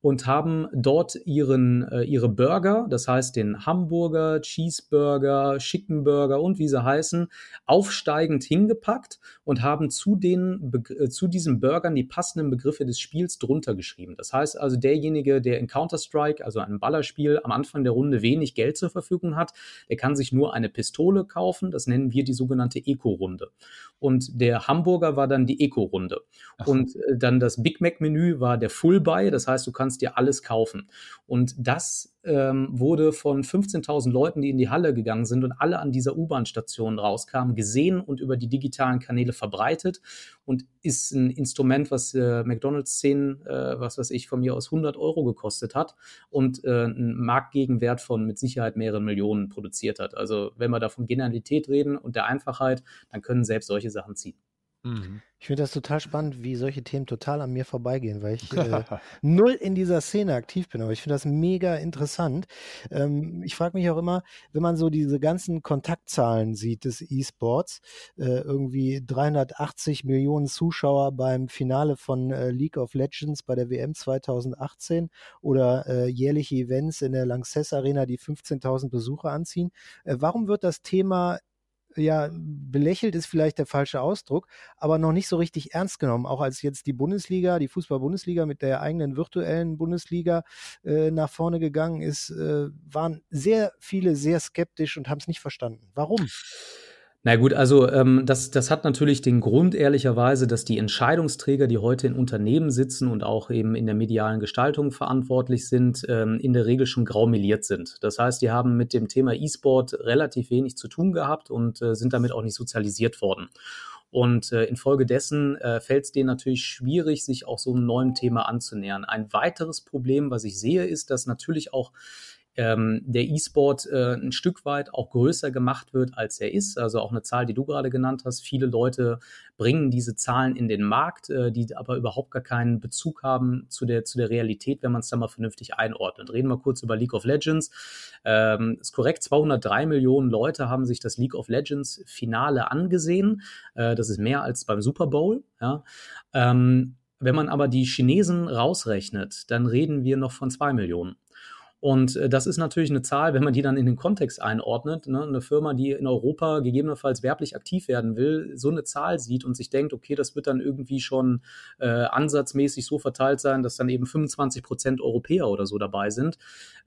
und haben dort ihren, äh, ihre Burger, das heißt den Hamburger, Cheeseburger, Chickenburger und wie sie heißen, aufsteigend hingepackt und haben zu, den, äh, zu diesen Burgern die passenden Begriffe des Spiels drunter geschrieben. Das heißt also, derjenige, der in Counter-Strike, also einem Ballerspiel, am Anfang der Runde wenig Geld zur Verfügung hat, der kann sich nur eine Pistole kaufen. Das nennen wir die sogenannte Eco-Runde. Und der Hamburger war dann die Eco-Runde. Und äh, dann das Big Mac-Menü war der Full-Buy, das heißt, du kannst dir alles kaufen. Und das ähm, wurde von 15.000 Leuten, die in die Halle gegangen sind und alle an dieser U-Bahn-Station rauskamen, gesehen und über die digitalen Kanäle verbreitet und ist ein Instrument, was äh, McDonalds 10, äh, was weiß ich, von mir aus 100 Euro gekostet hat und äh, einen Marktgegenwert von mit Sicherheit mehreren Millionen produziert hat. Also wenn wir da von Genialität reden und der Einfachheit, dann können selbst solche Sachen ziehen. Mhm. Ich finde das total spannend, wie solche Themen total an mir vorbeigehen, weil ich äh, [LAUGHS] null in dieser Szene aktiv bin. Aber ich finde das mega interessant. Ähm, ich frage mich auch immer, wenn man so diese ganzen Kontaktzahlen sieht des E-Sports, äh, irgendwie 380 Millionen Zuschauer beim Finale von äh, League of Legends bei der WM 2018 oder äh, jährliche Events in der Lanxess Arena, die 15.000 Besucher anziehen. Äh, warum wird das Thema ja, belächelt ist vielleicht der falsche Ausdruck, aber noch nicht so richtig ernst genommen. Auch als jetzt die Bundesliga, die Fußball-Bundesliga mit der eigenen virtuellen Bundesliga äh, nach vorne gegangen ist, äh, waren sehr viele sehr skeptisch und haben es nicht verstanden. Warum? Na gut, also ähm, das, das hat natürlich den Grund ehrlicherweise, dass die Entscheidungsträger, die heute in Unternehmen sitzen und auch eben in der medialen Gestaltung verantwortlich sind, ähm, in der Regel schon graumeliert sind. Das heißt, die haben mit dem Thema E-Sport relativ wenig zu tun gehabt und äh, sind damit auch nicht sozialisiert worden. Und äh, infolgedessen äh, fällt es denen natürlich schwierig, sich auch so einem neuen Thema anzunähern. Ein weiteres Problem, was ich sehe, ist, dass natürlich auch ähm, der E-Sport äh, ein Stück weit auch größer gemacht wird, als er ist. Also auch eine Zahl, die du gerade genannt hast. Viele Leute bringen diese Zahlen in den Markt, äh, die aber überhaupt gar keinen Bezug haben zu der, zu der Realität, wenn man es da mal vernünftig einordnet. Reden wir kurz über League of Legends. Ähm, ist korrekt, 203 Millionen Leute haben sich das League of Legends Finale angesehen. Äh, das ist mehr als beim Super Bowl. Ja. Ähm, wenn man aber die Chinesen rausrechnet, dann reden wir noch von zwei Millionen. Und äh, das ist natürlich eine Zahl, wenn man die dann in den Kontext einordnet. Ne? Eine Firma, die in Europa gegebenenfalls werblich aktiv werden will, so eine Zahl sieht und sich denkt, okay, das wird dann irgendwie schon äh, ansatzmäßig so verteilt sein, dass dann eben 25 Prozent Europäer oder so dabei sind,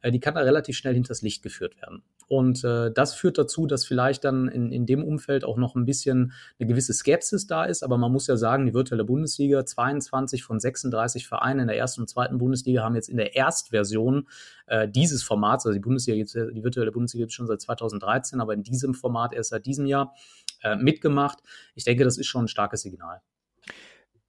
äh, die kann da relativ schnell hinters Licht geführt werden. Und äh, das führt dazu, dass vielleicht dann in, in dem Umfeld auch noch ein bisschen eine gewisse Skepsis da ist. Aber man muss ja sagen, die virtuelle Bundesliga, 22 von 36 Vereinen in der ersten und zweiten Bundesliga haben jetzt in der Erstversion äh, dieses Formats, also die Bundesliga gibt's, die virtuelle Bundesliga gibt es schon seit 2013, aber in diesem Format erst seit diesem Jahr äh, mitgemacht. Ich denke, das ist schon ein starkes Signal.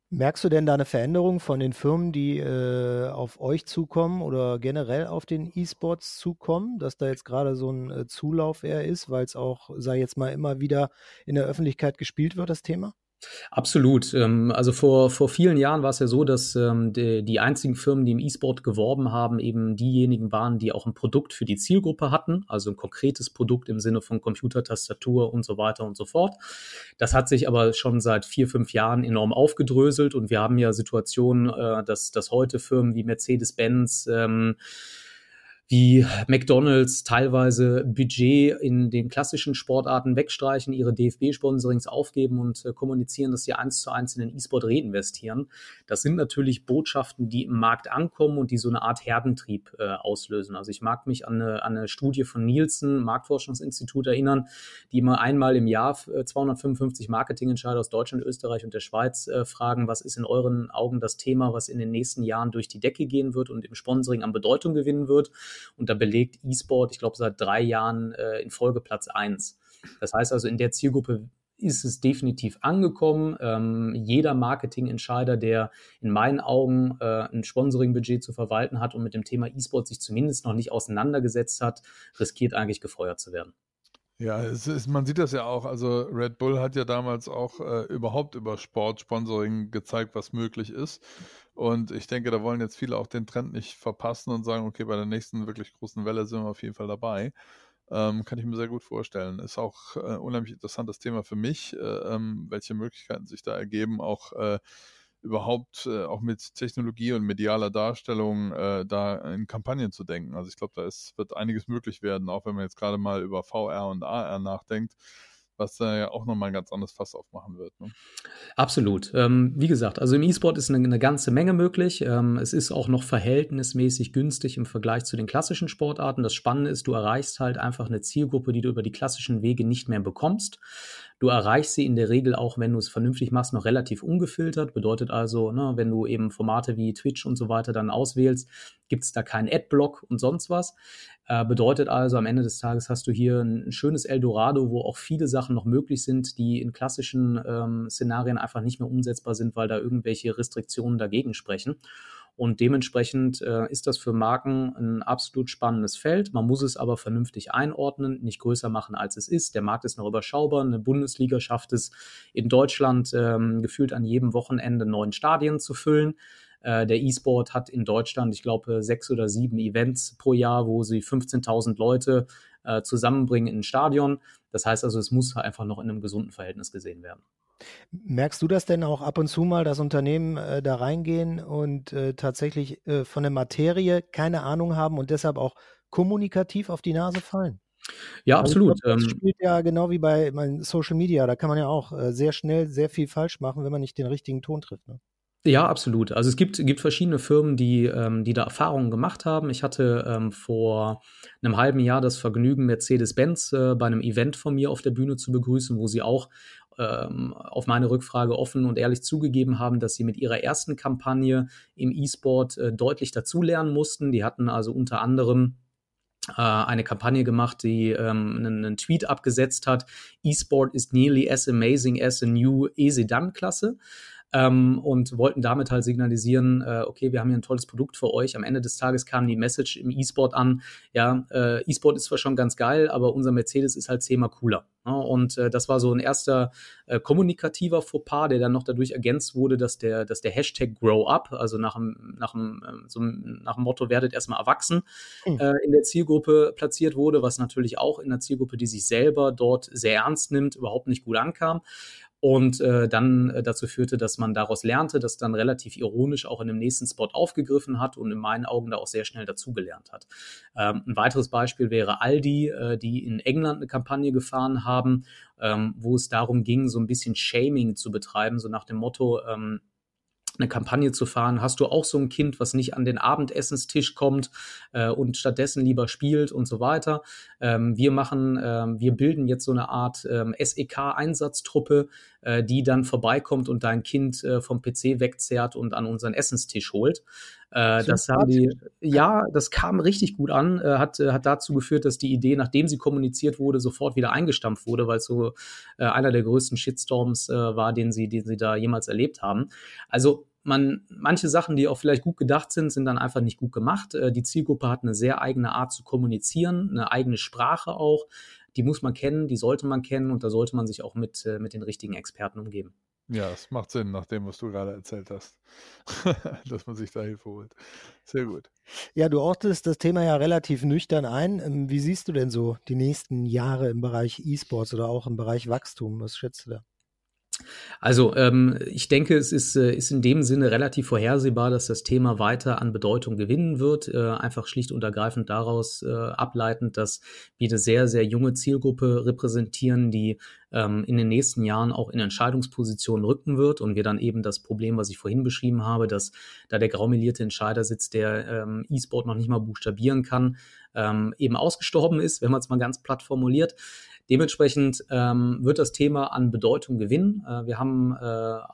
Merkst du denn da eine Veränderung von den Firmen, die äh, auf euch zukommen oder generell auf den E-Sports zukommen, dass da jetzt gerade so ein äh, Zulauf eher ist, weil es auch, sei jetzt mal, immer wieder in der Öffentlichkeit gespielt wird, das Thema? Absolut. Ähm, also vor, vor vielen Jahren war es ja so, dass ähm, die, die einzigen Firmen, die im E-Sport geworben haben, eben diejenigen waren, die auch ein Produkt für die Zielgruppe hatten, also ein konkretes Produkt im Sinne von Computer, Tastatur und so weiter und so fort. Das hat sich aber schon seit vier, fünf Jahren enorm aufgedröselt und wir haben ja Situationen, äh, dass, dass heute Firmen wie Mercedes-Benz ähm, wie McDonalds teilweise Budget in den klassischen Sportarten wegstreichen, ihre DFB-Sponsorings aufgeben und äh, kommunizieren, dass sie eins zu eins in den E-Sport reinvestieren. Das sind natürlich Botschaften, die im Markt ankommen und die so eine Art Herdentrieb äh, auslösen. Also ich mag mich an eine, an eine Studie von Nielsen, Marktforschungsinstitut erinnern, die immer einmal im Jahr 255 äh, Marketingentscheider aus Deutschland, Österreich und der Schweiz äh, fragen, was ist in euren Augen das Thema, was in den nächsten Jahren durch die Decke gehen wird und im Sponsoring an Bedeutung gewinnen wird. Und da belegt E-Sport, ich glaube, seit drei Jahren äh, in Folge Platz 1. Das heißt also, in der Zielgruppe ist es definitiv angekommen. Ähm, jeder Marketingentscheider, der in meinen Augen äh, ein Sponsoring-Budget zu verwalten hat und mit dem Thema E-Sport sich zumindest noch nicht auseinandergesetzt hat, riskiert eigentlich gefeuert zu werden. Ja, ist, man sieht das ja auch. Also Red Bull hat ja damals auch äh, überhaupt über Sport-Sponsoring gezeigt, was möglich ist. Und ich denke, da wollen jetzt viele auch den Trend nicht verpassen und sagen, okay, bei der nächsten wirklich großen Welle sind wir auf jeden Fall dabei. Ähm, kann ich mir sehr gut vorstellen. Ist auch äh, unheimlich interessantes Thema für mich, äh, ähm, welche Möglichkeiten sich da ergeben, auch äh, überhaupt äh, auch mit Technologie und medialer Darstellung äh, da in Kampagnen zu denken. Also ich glaube, da ist, wird einiges möglich werden, auch wenn man jetzt gerade mal über VR und AR nachdenkt was da ja auch nochmal ein ganz anderes Fass aufmachen wird. Ne? Absolut. Ähm, wie gesagt, also im E-Sport ist eine, eine, ganze Menge möglich. Ähm, es ist auch noch verhältnismäßig günstig im Vergleich zu den klassischen Sportarten. Das Spannende ist, du erreichst halt einfach eine Zielgruppe, die du über die klassischen Wege nicht mehr bekommst. Du erreichst sie in der Regel auch, wenn du es vernünftig machst, noch relativ ungefiltert. Bedeutet also, ne, wenn du eben Formate wie Twitch und so weiter dann auswählst, gibt es da keinen Adblock und sonst was. Äh, bedeutet also, am Ende des Tages hast du hier ein, schönes Eldorado, wo auch viele Sachen noch möglich sind, die in klassischen ähm, Szenarien einfach nicht mehr umsetzbar sind, weil da irgendwelche Restriktionen dagegen sprechen. Und dementsprechend äh, ist das für Marken ein absolut spannendes Feld. Man muss es aber vernünftig einordnen, nicht größer machen, als es ist. Der Markt ist noch überschaubar. Eine Bundesliga schafft es in Deutschland ähm, gefühlt an jedem Wochenende neun Stadien zu füllen. Äh, der E-Sport hat in Deutschland, ich glaube, sechs oder sieben Events pro Jahr, wo sie 15.000 Leute äh, zusammenbringen in ein Stadion. Das heißt also, es muss einfach noch in einem gesunden Verhältnis gesehen werden. Merkst du das denn auch ab und zu mal, dass Unternehmen äh, da reingehen und äh, tatsächlich äh, von der Materie keine Ahnung haben und deshalb auch kommunikativ auf die Nase fallen? Ja, also absolut. Glaub, das ähm spielt ja genau wie bei Social Media. Da kann man ja auch äh, sehr schnell sehr viel falsch machen, wenn man nicht den richtigen Ton trifft. Ne? Ja, absolut. Also es gibt, gibt verschiedene Firmen, die, ähm, die da Erfahrungen gemacht haben. Ich hatte ähm, vor einem halben Jahr das Vergnügen, Mercedes-Benz äh, bei einem Event von mir auf der Bühne zu begrüßen, wo sie auch ähm, auf meine Rückfrage offen und ehrlich zugegeben haben, dass sie mit ihrer ersten Kampagne im E-Sport äh, deutlich dazulernen mussten. Die hatten also unter anderem äh, eine Kampagne gemacht, die ähm, einen, einen, Tweet abgesetzt hat. E-Sport is nearly as amazing as a new E-Sedan-Klasse ähm, und wollten damit halt signalisieren, äh, okay, wir haben hier ein tolles Produkt für euch. Am Ende des Tages kam die Message im E-Sport an, ja, äh, E-Sport ist zwar schon ganz geil, aber unser Mercedes ist halt zehnmal cooler. Ne? und äh, das war so ein erster äh, kommunikativer Fauxpas, der dann noch dadurch ergänzt wurde, dass der, dass der Hashtag Grow Up, also nach dem, nach dem, äh, so nach dem Motto werdet erstmal erwachsen, mhm. in der Zielgruppe platziert wurde, was natürlich auch in der Zielgruppe, die sich selber dort sehr ernst nimmt, überhaupt nicht gut ankam. Und äh, dann äh, dazu führte, dass man daraus lernte, das dann relativ ironisch auch in dem nächsten Spot aufgegriffen hat und in meinen Augen da auch sehr schnell dazugelernt hat. Ähm, ein weiteres Beispiel wäre Aldi, äh, die in England eine Kampagne gefahren haben, ähm, wo es darum ging, so ein bisschen Shaming zu betreiben, so nach dem Motto, ähm, eine Kampagne zu fahren. Hast du auch so ein Kind, was nicht an den Abendessenstisch kommt äh, und stattdessen lieber spielt und so weiter? Ähm, wir machen, ähm, wir bilden jetzt so eine Art ähm, SEK-Einsatztruppe, äh, die dann vorbeikommt und dein Kind äh, vom PC wegzerrt und an unseren Essenstisch holt. Äh, das haben die, ja, das kam richtig gut an, äh, hat, äh, hat dazu geführt, dass die Idee, nachdem sie kommuniziert wurde, sofort wieder eingestampft wurde, weil es so äh, einer der größten Shitstorms äh, war, den sie, den sie da jemals erlebt haben. Also man, manche Sachen, die auch vielleicht gut gedacht sind, sind dann einfach nicht gut gemacht. Äh, die Zielgruppe hat eine sehr eigene Art zu kommunizieren, eine eigene Sprache auch. Die muss man kennen, die sollte man kennen und da sollte man sich auch mit, mit den richtigen Experten umgeben. Ja, es macht Sinn, nach dem, was du gerade erzählt hast, [LAUGHS] dass man sich da Hilfe holt. Sehr gut. Ja, du ortest das Thema ja relativ nüchtern ein. Ähm, wie siehst du denn so die nächsten Jahre im Bereich E-Sports oder auch im Bereich Wachstum? Was schätzt du da? Also ähm, ich denke, es ist, äh, ist in dem Sinne relativ vorhersehbar, dass das Thema weiter an Bedeutung gewinnen wird. Äh, einfach schlicht und ergreifend daraus äh, ableitend, dass wir eine sehr, sehr junge Zielgruppe repräsentieren, die ähm, in den nächsten Jahren auch in Entscheidungspositionen rücken wird und wir dann eben das Problem, was ich vorhin beschrieben habe, dass da der graumelierte Entscheider sitzt, der ähm, E-Sport noch nicht mal buchstabieren kann, ähm, eben ausgestorben ist, wenn man es mal ganz platt formuliert. Dementsprechend ähm, wird das Thema an Bedeutung gewinnen. Äh, wir haben äh,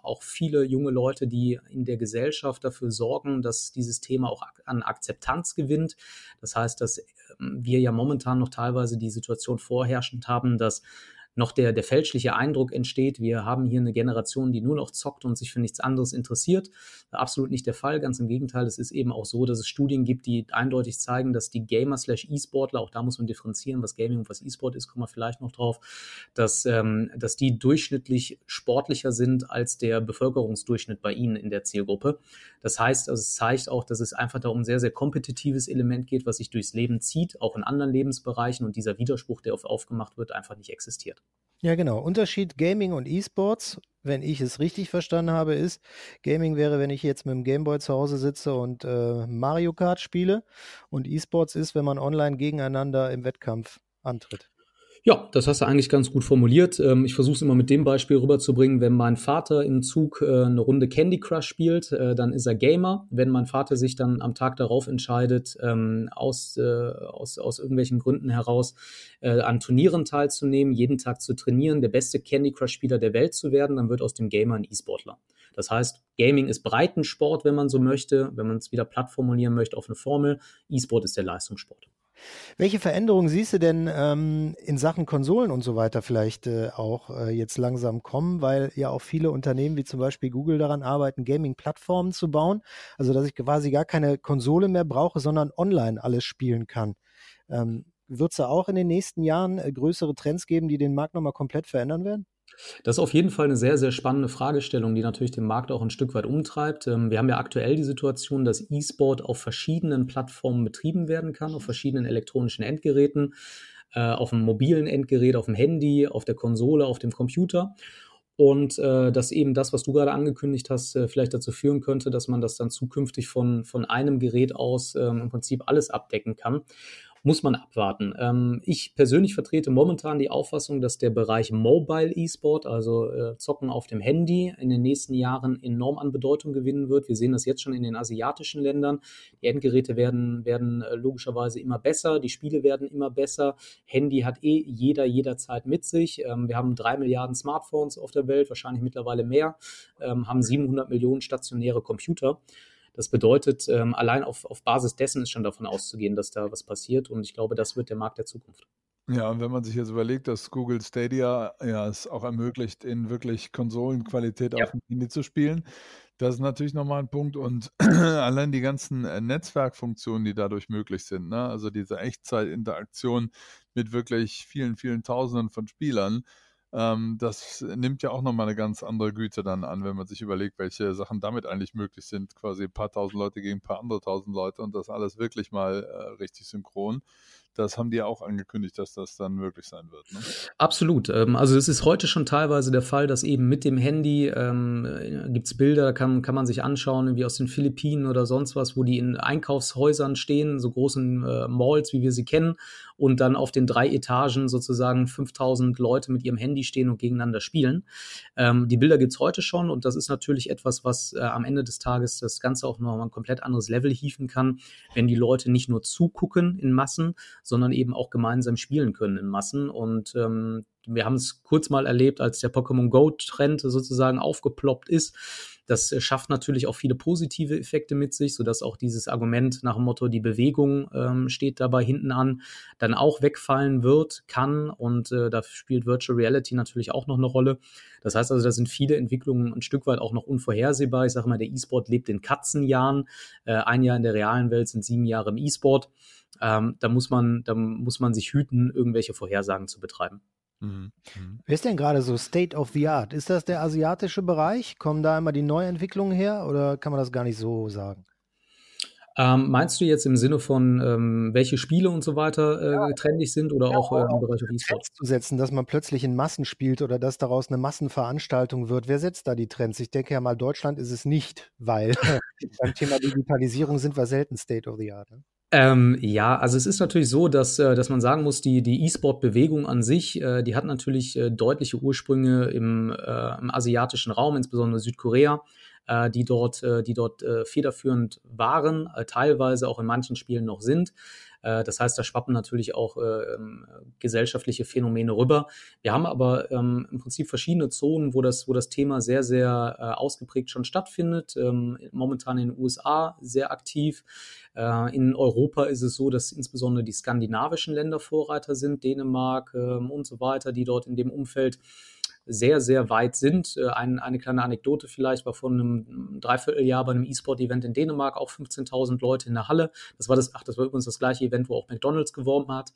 auch viele junge Leute, die in der Gesellschaft dafür sorgen, dass dieses Thema auch ak an Akzeptanz gewinnt. Das heißt, dass ähm, wir ja momentan noch teilweise die Situation vorherrschend haben, dass noch der, der fälschliche Eindruck entsteht, wir haben hier eine Generation, die nur noch zockt und sich für nichts anderes interessiert. Absolut nicht der Fall. Ganz im Gegenteil, es ist eben auch so, dass es Studien gibt, die eindeutig zeigen, dass die Gamer slash E-Sportler, auch da muss man differenzieren, was Gaming und was E-Sport ist, kommen wir vielleicht noch drauf, dass, ähm, dass die durchschnittlich sportlicher sind als der Bevölkerungsdurchschnitt bei ihnen in der Zielgruppe. Das heißt, also es zeigt auch, dass es einfach darum ein sehr, sehr kompetitives Element geht, was sich durchs Leben zieht, auch in anderen Lebensbereichen und dieser Widerspruch, der oft aufgemacht wird, einfach nicht existiert. Ja, genau. Unterschied Gaming und E-Sports, wenn ich es richtig verstanden habe, ist, Gaming wäre, wenn ich jetzt mit dem Gameboy zu Hause sitze und äh, Mario Kart spiele. Und E-Sports ist, wenn man online gegeneinander im Wettkampf antritt. Ja, das hast du eigentlich ganz gut formuliert. Ähm, ich versuche es immer mit dem Beispiel rüberzubringen. Wenn mein Vater im Zug äh, eine Runde Candy Crush spielt, äh, dann ist er Gamer. Wenn mein Vater sich dann am Tag darauf entscheidet, ähm, aus, äh, aus, aus irgendwelchen Gründen heraus an Turnieren teilzunehmen, jeden Tag zu trainieren, der beste Candy Crush-Spieler der Welt zu werden, dann wird aus dem Gamer ein E-Sportler. Das heißt, Gaming ist Breitensport, wenn man so möchte, wenn man es wieder platt formulieren möchte auf eine Formel. E-Sport ist der Leistungssport. Welche Veränderungen siehst du denn ähm, in Sachen Konsolen und so weiter vielleicht äh, auch äh, jetzt langsam kommen, weil ja auch viele Unternehmen wie zum Beispiel Google daran arbeiten, Gaming-Plattformen zu bauen, also dass ich quasi gar keine Konsole mehr brauche, sondern online alles spielen kann. Ähm, Wird es da auch in den nächsten Jahren äh, größere Trends geben, die den Markt nochmal komplett verändern werden? Das ist auf jeden Fall eine sehr, sehr spannende Fragestellung, die natürlich den Markt auch ein Stück weit umtreibt. Ähm, wir haben ja aktuell die Situation, dass E-Sport auf verschiedenen Plattformen betrieben werden kann, auf verschiedenen elektronischen Endgeräten, äh, auf einem mobilen Endgerät, auf dem Handy, auf der Konsole, auf dem Computer. Und äh, dass eben das, was du gerade angekündigt hast, äh, vielleicht dazu führen könnte, dass man das dann zukünftig von, von einem Gerät aus ähm, im Prinzip alles abdecken kann muss man abwarten. Ähm, ich persönlich vertrete momentan die Auffassung, dass der Bereich Mobile E-Sport, also äh, Zocken auf dem Handy, in den nächsten Jahren enorm an Bedeutung gewinnen wird. Wir sehen das jetzt schon in den asiatischen Ländern. Die Endgeräte werden, werden äh, logischerweise immer besser, die Spiele werden immer besser. Handy hat eh jeder jederzeit mit sich. Ähm, wir haben drei Milliarden Smartphones auf der Welt, wahrscheinlich mittlerweile mehr, ähm, haben 700 Millionen stationäre Computer. Das bedeutet, ähm, allein auf, auf Basis dessen ist schon davon auszugehen, dass da was passiert. Und ich glaube, das wird der Markt der Zukunft. Ja, und wenn man sich jetzt überlegt, dass Google Stadia ja es auch ermöglicht, in wirklich Konsolenqualität ja. auf dem Handy zu spielen, das ist natürlich nochmal ein Punkt. Und [CLEARS THROAT] allein die ganzen äh, Netzwerkfunktionen, die dadurch möglich sind, ne? also diese Echtzeitinteraktion mit wirklich vielen, vielen Tausenden von Spielern, ähm, das nimmt ja auch nochmal eine ganz andere Güte dann an, wenn man sich überlegt, welche Sachen damit eigentlich möglich sind. Quasi ein paar tausend Leute gegen ein paar andere tausend Leute und das alles wirklich mal äh, richtig synchron. Das haben die ja auch angekündigt, dass das dann möglich sein wird. Ne? Absolut. Ähm, also es ist heute schon teilweise der Fall, dass eben mit dem Handy ähm, gibt es Bilder, kann, kann man sich anschauen, wie aus den Philippinen oder sonst was, wo die in Einkaufshäusern stehen, so großen äh, Malls, wie wir sie kennen, und dann auf den drei Etagen sozusagen 5000 Leute mit ihrem Handy stehen und gegeneinander spielen. Ähm, die Bilder gibt es heute schon und das ist natürlich etwas, was äh, am Ende des Tages das Ganze auch noch mal ein komplett anderes Level hieven kann, wenn die Leute nicht nur zugucken in Massen, sondern eben auch gemeinsam spielen können in Massen. Und ähm, wir haben es kurz mal erlebt, als der Pokémon Go-Trend sozusagen aufgeploppt ist das äh, schafft natürlich auch viele positive Effekte mit sich, sodass auch dieses Argument nach dem Motto, die Bewegung ähm, steht dabei hinten an, dann auch wegfallen wird, kann. Und äh, da spielt Virtual Reality natürlich auch noch eine Rolle. Das heißt also, da sind viele Entwicklungen ein Stück weit auch noch unvorhersehbar. Ich sage mal, der E-Sport lebt in Katzenjahren. Äh, ein Jahr in der realen Welt sind sieben Jahre im E-Sport. Ähm, da muss man, da muss man sich hüten, irgendwelche Vorhersagen zu betreiben. Mhm. Mhm. Wer ist denn gerade so State of the Art? Ist das der asiatische Bereich? Kommen da immer die Neuentwicklungen her oder kann man das gar nicht so sagen? Ähm, meinst du jetzt im Sinne von, ähm, welche Spiele und so weiter äh, ja, trendig sind oder ja, auch äh, im Bereich E-Sport? zu setzen, dass man plötzlich in Massen spielt oder dass daraus eine Massenveranstaltung wird. Wer setzt da die Trends? Ich denke ja mal, Deutschland ist es nicht, weil [LAUGHS] [LAUGHS] beim Thema Digitalisierung sind wir selten State of the Art. Ne? Ähm, ja, also es ist natürlich so, dass, äh, dass man sagen muss, die, die E-Sport-Bewegung an sich, äh, die hat natürlich äh, deutliche Ursprünge im, äh, im asiatischen Raum, insbesondere Südkorea, äh, die dort, die dort federführend waren, teilweise auch in manchen Spielen noch sind. Äh, das heißt, da schwappen natürlich auch äh, ähm, gesellschaftliche Phänomene rüber. Wir haben aber ähm, im Prinzip verschiedene Zonen, wo das, wo das Thema sehr, sehr äh, ausgeprägt schon stattfindet. Ähm, momentan in den USA sehr aktiv. In Europa ist es so, dass insbesondere die skandinavischen Länder Vorreiter sind, Dänemark und so weiter, die dort in dem Umfeld sehr, sehr weit sind. Äh, ein, eine kleine Anekdote vielleicht war vor einem Dreivierteljahr bei einem E-Sport-Event in Dänemark auch 15.000 Leute in der Halle. Das war das, ach, das war übrigens das gleiche Event, wo auch McDonalds geworben hat.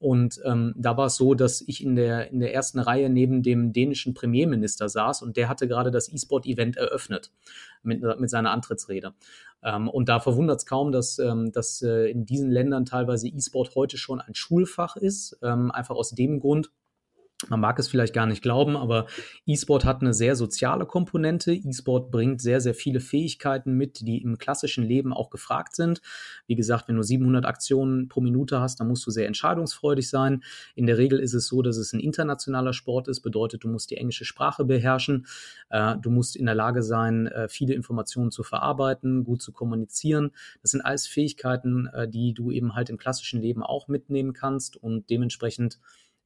Und ähm, da war es so, dass ich in der, in der ersten Reihe neben dem dänischen Premierminister saß und der hatte gerade das E-Sport-Event eröffnet mit, mit seiner Antrittsrede. Ähm, und da verwundert es kaum, dass, ähm, dass äh, in diesen Ländern teilweise E-Sport heute schon ein Schulfach ist, ähm, einfach aus dem Grund, man mag es vielleicht gar nicht glauben, aber E-Sport hat eine sehr soziale Komponente. E-Sport bringt sehr, sehr viele Fähigkeiten mit, die im klassischen Leben auch gefragt sind. Wie gesagt, wenn du 700 Aktionen pro Minute hast, dann musst du sehr entscheidungsfreudig sein. In der Regel ist es so, dass es ein internationaler Sport ist, bedeutet, du musst die englische Sprache beherrschen. Äh, du musst in der Lage sein, äh, viele Informationen zu verarbeiten, gut zu kommunizieren. Das sind alles Fähigkeiten, äh, die du eben halt im klassischen Leben auch mitnehmen kannst und dementsprechend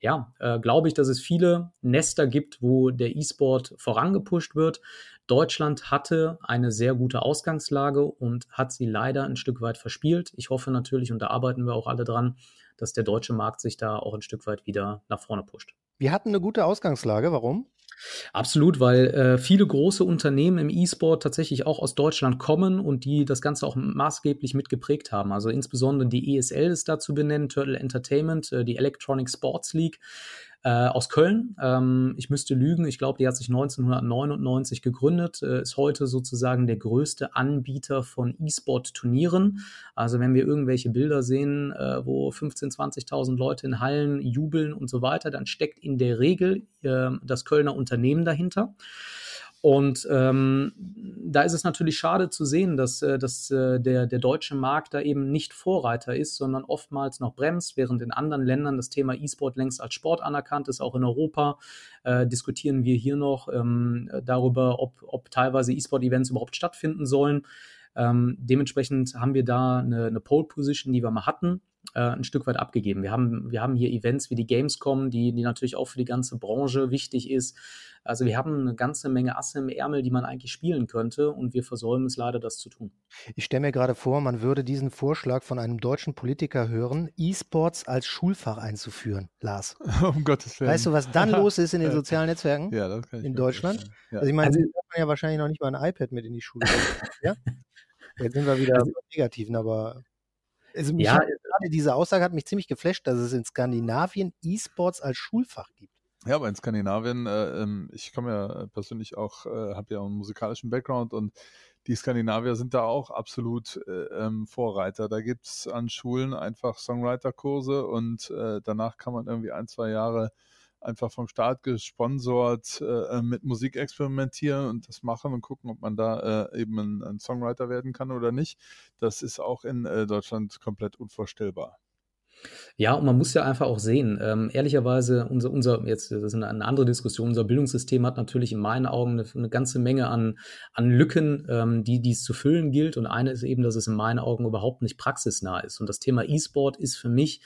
ja, äh, glaube ich, dass es viele Nester gibt, wo der E-Sport vorangepusht wird. Deutschland hatte eine sehr gute Ausgangslage und hat sie leider ein Stück weit verspielt. Ich hoffe natürlich, und da arbeiten wir auch alle dran, dass der deutsche Markt sich da auch ein Stück weit wieder nach vorne pusht. Wir hatten eine gute Ausgangslage. Warum? Absolut, weil äh, viele große Unternehmen im E-Sport tatsächlich auch aus Deutschland kommen und die das Ganze auch maßgeblich mitgeprägt haben. Also insbesondere die ESL ist da zu benennen, Turtle Entertainment, äh, die Electronic Sports League äh, aus Köln. Ähm, ich müsste lügen, ich glaube, die hat sich 1999 gegründet, äh, ist heute sozusagen der größte Anbieter von E-Sport-Turnieren. Also wenn wir irgendwelche Bilder sehen, äh, wo 15.000, 20.000 Leute in Hallen jubeln und so weiter, dann steckt in der Regel äh, das Kölner Unternehmen dahinter. Und ähm, da ist es natürlich schade zu sehen, dass, äh, dass äh, der, der deutsche Markt da eben nicht Vorreiter ist, sondern oftmals noch bremst, während in anderen Ländern das Thema E-Sport längst als Sport anerkannt ist. Auch in Europa äh, diskutieren wir hier noch ähm, darüber, ob, ob teilweise E-Sport-Events überhaupt stattfinden sollen. Ähm, dementsprechend haben wir da eine, eine Pole-Position, die wir mal hatten, äh, ein Stück weit abgegeben. Wir haben, wir haben hier Events wie die Gamescom, die, die natürlich auch für die ganze Branche wichtig ist. Also wir haben eine ganze Menge Asse im Ärmel, die man eigentlich spielen könnte und wir versäumen es leider, das zu tun. Ich stelle mir gerade vor, man würde diesen Vorschlag von einem deutschen Politiker hören, E-Sports als Schulfach einzuführen, Lars. [LAUGHS] um Gottes Willen. Weißt du, was dann los ist in den [LAUGHS] sozialen Netzwerken? Ja, das kann ich In Deutschland? Ja. Also ich meine, also, Sie man ja wahrscheinlich noch nicht mal ein iPad mit in die Schule. [LAUGHS] ja? Jetzt sind wir wieder also, Negativen, aber also ja, gerade diese Aussage hat mich ziemlich geflasht, dass es in Skandinavien E-Sports als Schulfach gibt. Ja, aber in Skandinavien, äh, ähm, ich komme ja persönlich auch, äh, habe ja einen musikalischen Background und die Skandinavier sind da auch absolut äh, ähm, Vorreiter. Da gibt es an Schulen einfach Songwriter-Kurse und äh, danach kann man irgendwie ein, zwei Jahre einfach vom Staat gesponsert äh, mit Musik experimentieren und das machen und gucken, ob man da äh, eben ein, ein, Songwriter werden kann oder nicht. Das ist auch in äh, Deutschland komplett unvorstellbar. Ja, und man muss ja einfach auch sehen, ähm, ehrlicherweise, unser, unser, jetzt, das ist eine, andere Diskussion, unser Bildungssystem hat natürlich in meinen Augen eine, eine ganze Menge an, an Lücken, ähm, die, die es zu füllen gilt. Und eine ist eben, dass es in meinen Augen überhaupt nicht praxisnah ist. Und das Thema E-Sport ist für mich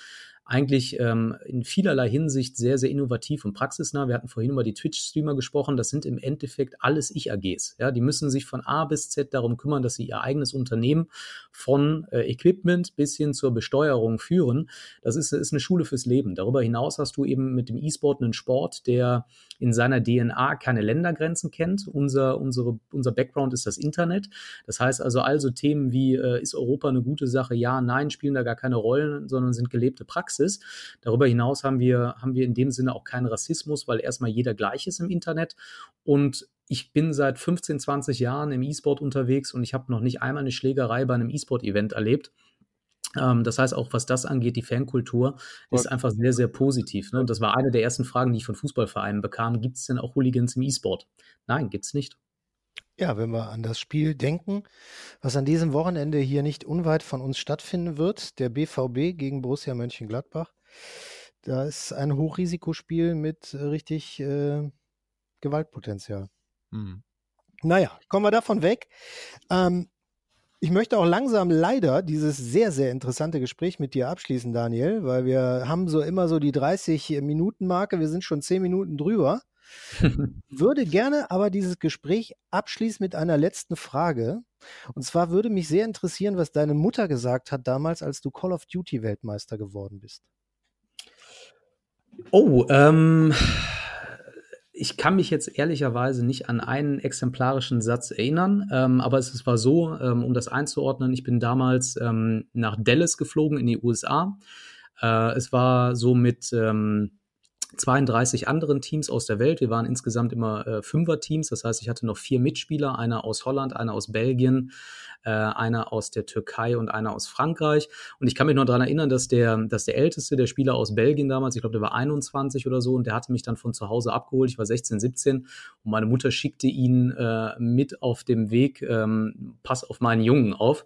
eigentlich ähm, in vielerlei Hinsicht sehr, sehr innovativ und praxisnah. Wir hatten vorhin über die Twitch-Streamer gesprochen. Das sind im Endeffekt alles Ich-AGs. Ja, die müssen sich von A bis Z darum kümmern, dass sie ihr eigenes Unternehmen von äh, Equipment bis hin zur Besteuerung führen. Das ist, ist eine Schule fürs Leben. Darüber hinaus hast du eben mit dem E-Sport einen Sport, der in seiner DNA keine Ländergrenzen kennt. Unser, unsere, unser Background ist das Internet. Das heißt also, also Themen wie, äh, ist Europa eine gute Sache? Ja, nein, spielen da gar keine Rollen, sondern sind gelebte Praxis. Praxis. Darüber hinaus haben wir, haben wir in dem Sinne auch keinen Rassismus, weil erstmal jeder gleich ist im Internet. Und ich bin seit 15, 20 Jahren im E-Sport unterwegs und ich habe noch nicht einmal eine Schlägerei bei einem E-Sport-Event erlebt. Ähm, das heißt, auch was das angeht, die Fankultur ist einfach sehr, sehr positiv. Ne? Und das war eine der ersten Fragen, die ich von Fußballvereinen bekam. Gibt es denn auch Hooligans im E-Sport? Nein, gibt es nicht. Ja, wenn wir an das Spiel denken, was an diesem Wochenende hier nicht unweit von uns stattfinden wird, der BVB gegen Borussia Mönchengladbach. Da ist ein Hochrisikospiel mit äh, richtig äh, Gewaltpotenzial. Mhm. Naja, kommen wir davon weg. Ähm, ich möchte auch langsam leider dieses sehr, sehr interessante Gespräch mit dir abschließen, Daniel, weil wir haben so immer so die 30-Minuten-Marke. Wir sind schon 10 Minuten drüber. [LAUGHS] würde gerne aber dieses Gespräch abschließen mit einer letzten Frage. Und zwar würde mich sehr interessieren, was deine Mutter gesagt hat damals, als du Call of Duty Weltmeister geworden bist. Oh, ähm, ich kann mich jetzt ehrlicherweise nicht an einen exemplarischen Satz erinnern, ähm, aber es war so, ähm, um das einzuordnen, ich bin damals ähm, nach Dallas geflogen in die USA. Äh, es war so mit ähm, 32 anderen Teams aus der Welt. Wir waren insgesamt immer äh, Fünfer-Teams, das heißt, ich hatte noch vier Mitspieler, einer aus Holland, einer aus Belgien, äh, einer aus der Türkei und einer aus Frankreich. Und ich kann mich noch daran erinnern, dass der, dass der älteste, der Spieler aus Belgien damals, ich glaube, der war 21 oder so, und der hatte mich dann von zu Hause abgeholt. Ich war 16, 17 und meine Mutter schickte ihn äh, mit auf dem Weg, ähm, pass auf meinen Jungen auf.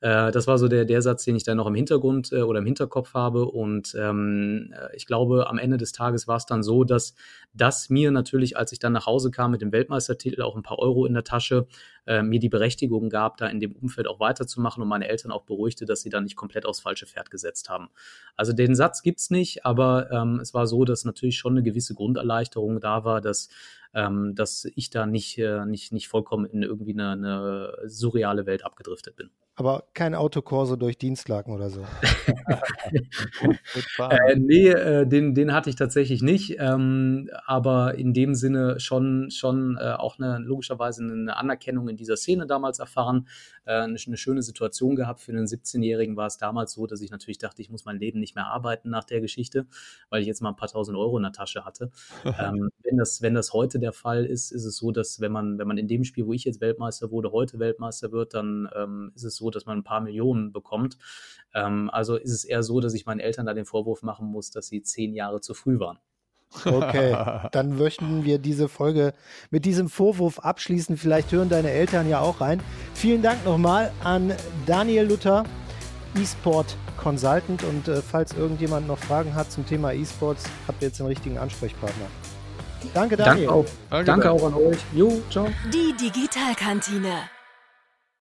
Äh, das war so der, der Satz, den ich dann noch im Hintergrund äh, oder im Hinterkopf habe. Und ähm, äh, ich glaube, am Ende des Tages war es dann so, dass das mir natürlich, als ich dann nach Hause kam mit dem Weltmeistertitel, auch ein paar Euro in der Tasche, äh, mir die Berechtigung gab, da in dem Umfeld auch weiterzumachen und meine Eltern auch beruhigte, dass sie da nicht komplett aufs falsche Pferd gesetzt haben. Also den Satz gibt's nicht, aber ähm, es war so, dass natürlich schon eine gewisse Grunderleichterung da war, dass ähm, dass ich da nicht, äh, nicht, nicht vollkommen in irgendwie eine, eine surreale Welt abgedriftet bin. Aber kein Autokorso durch Dienstlaken oder so. [LAUGHS] äh, nee, äh, den, den hatte ich tatsächlich nicht. Ähm, aber in dem Sinne schon, schon äh, auch eine, logischerweise eine Anerkennung in dieser Szene damals erfahren. Äh, eine, eine, schöne Situation gehabt. Für einen 17-Jährigen war es damals so, dass ich natürlich dachte, ich muss mein Leben nicht mehr arbeiten nach der Geschichte, weil ich jetzt mal ein paar tausend Euro in der Tasche hatte. [LAUGHS] ähm, wenn, das, wenn das heute der Fall ist, ist es so, dass wenn man, wenn man in dem Spiel, wo ich jetzt Weltmeister wurde, heute Weltmeister wird, dann ähm, ist es so, dass man ein paar Millionen bekommt. Ähm, also ist es eher so, dass ich meinen Eltern da den Vorwurf machen muss, dass sie zehn Jahre zu früh waren. Okay, dann möchten wir diese Folge mit diesem Vorwurf abschließen. Vielleicht hören deine Eltern ja auch rein. Vielen Dank nochmal an Daniel Luther, E-Sport Consultant. Und äh, falls irgendjemand noch Fragen hat zum Thema E-Sports, habt ihr jetzt den richtigen Ansprechpartner. Danke, Daniel. Danke auch, Danke, Danke auch an euch. Jo, ciao. Die Digitalkantine.